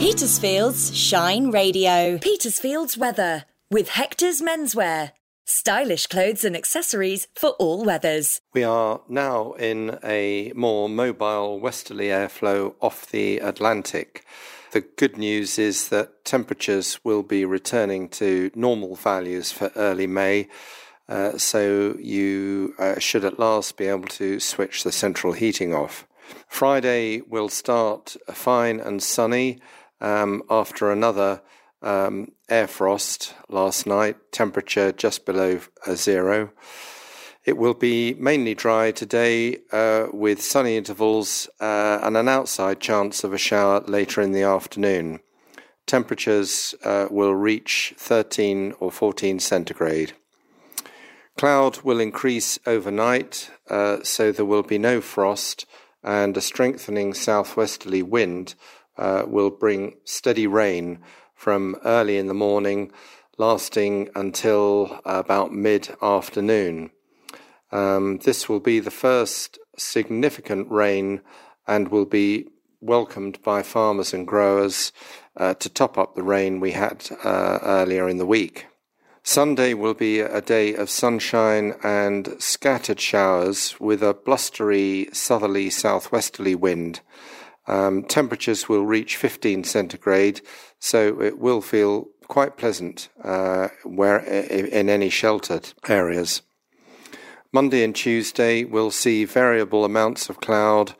Petersfield's Shine Radio. Petersfield's weather with Hector's Menswear. Stylish clothes and accessories for all weathers. We are now in a more mobile westerly airflow off the Atlantic. The good news is that temperatures will be returning to normal values for early May. Uh, so you uh, should at last be able to switch the central heating off. Friday will start fine and sunny um, after another um, air frost last night, temperature just below uh, zero. It will be mainly dry today uh, with sunny intervals uh, and an outside chance of a shower later in the afternoon. Temperatures uh, will reach 13 or 14 centigrade. Cloud will increase overnight, uh, so there will be no frost, and a strengthening southwesterly wind uh, will bring steady rain from early in the morning, lasting until about mid afternoon. Um, this will be the first significant rain and will be welcomed by farmers and growers uh, to top up the rain we had uh, earlier in the week. Sunday will be a day of sunshine and scattered showers with a blustery southerly southwesterly wind. Um, temperatures will reach 15 centigrade, so it will feel quite pleasant uh, where in any sheltered areas. Monday and Tuesday will see variable amounts of cloud,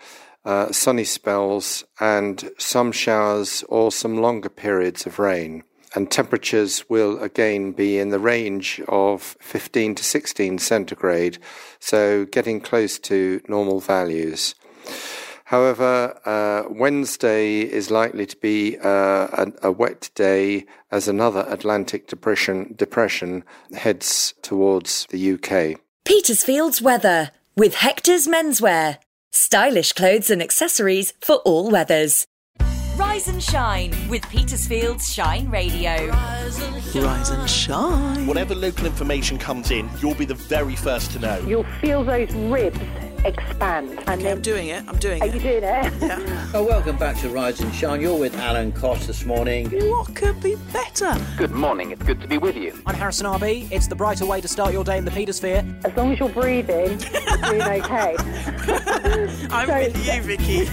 uh, sunny spells, and some showers or some longer periods of rain and temperatures will again be in the range of 15 to 16 centigrade, so getting close to normal values. However, uh, Wednesday is likely to be uh, a, a, wet day as another Atlantic depression, depression heads towards the UK. Petersfield's weather with Hector's Menswear. Stylish clothes and accessories for all weathers. Rise and Shine with Petersfield's Shine Radio. Rise and, Rise and shine. Whatever local information comes in, you'll be the very first to know. You'll feel those ribs expand. And okay, I'm doing it. I'm doing Are it. Are you doing it? Yeah. oh, welcome back to Rise and Shine. You're with Alan Cost this morning. What could be better? Good morning. It's good to be with you. I'm Harrison RB. It's the brighter way to start your day in the Petersphere. As long as you're breathing, you're doing okay. I'm so, with you, Vicky.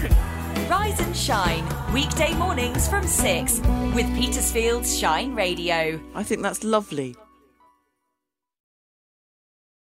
Rise and Shine, weekday mornings from 6 with Petersfield's Shine Radio. I think that's lovely.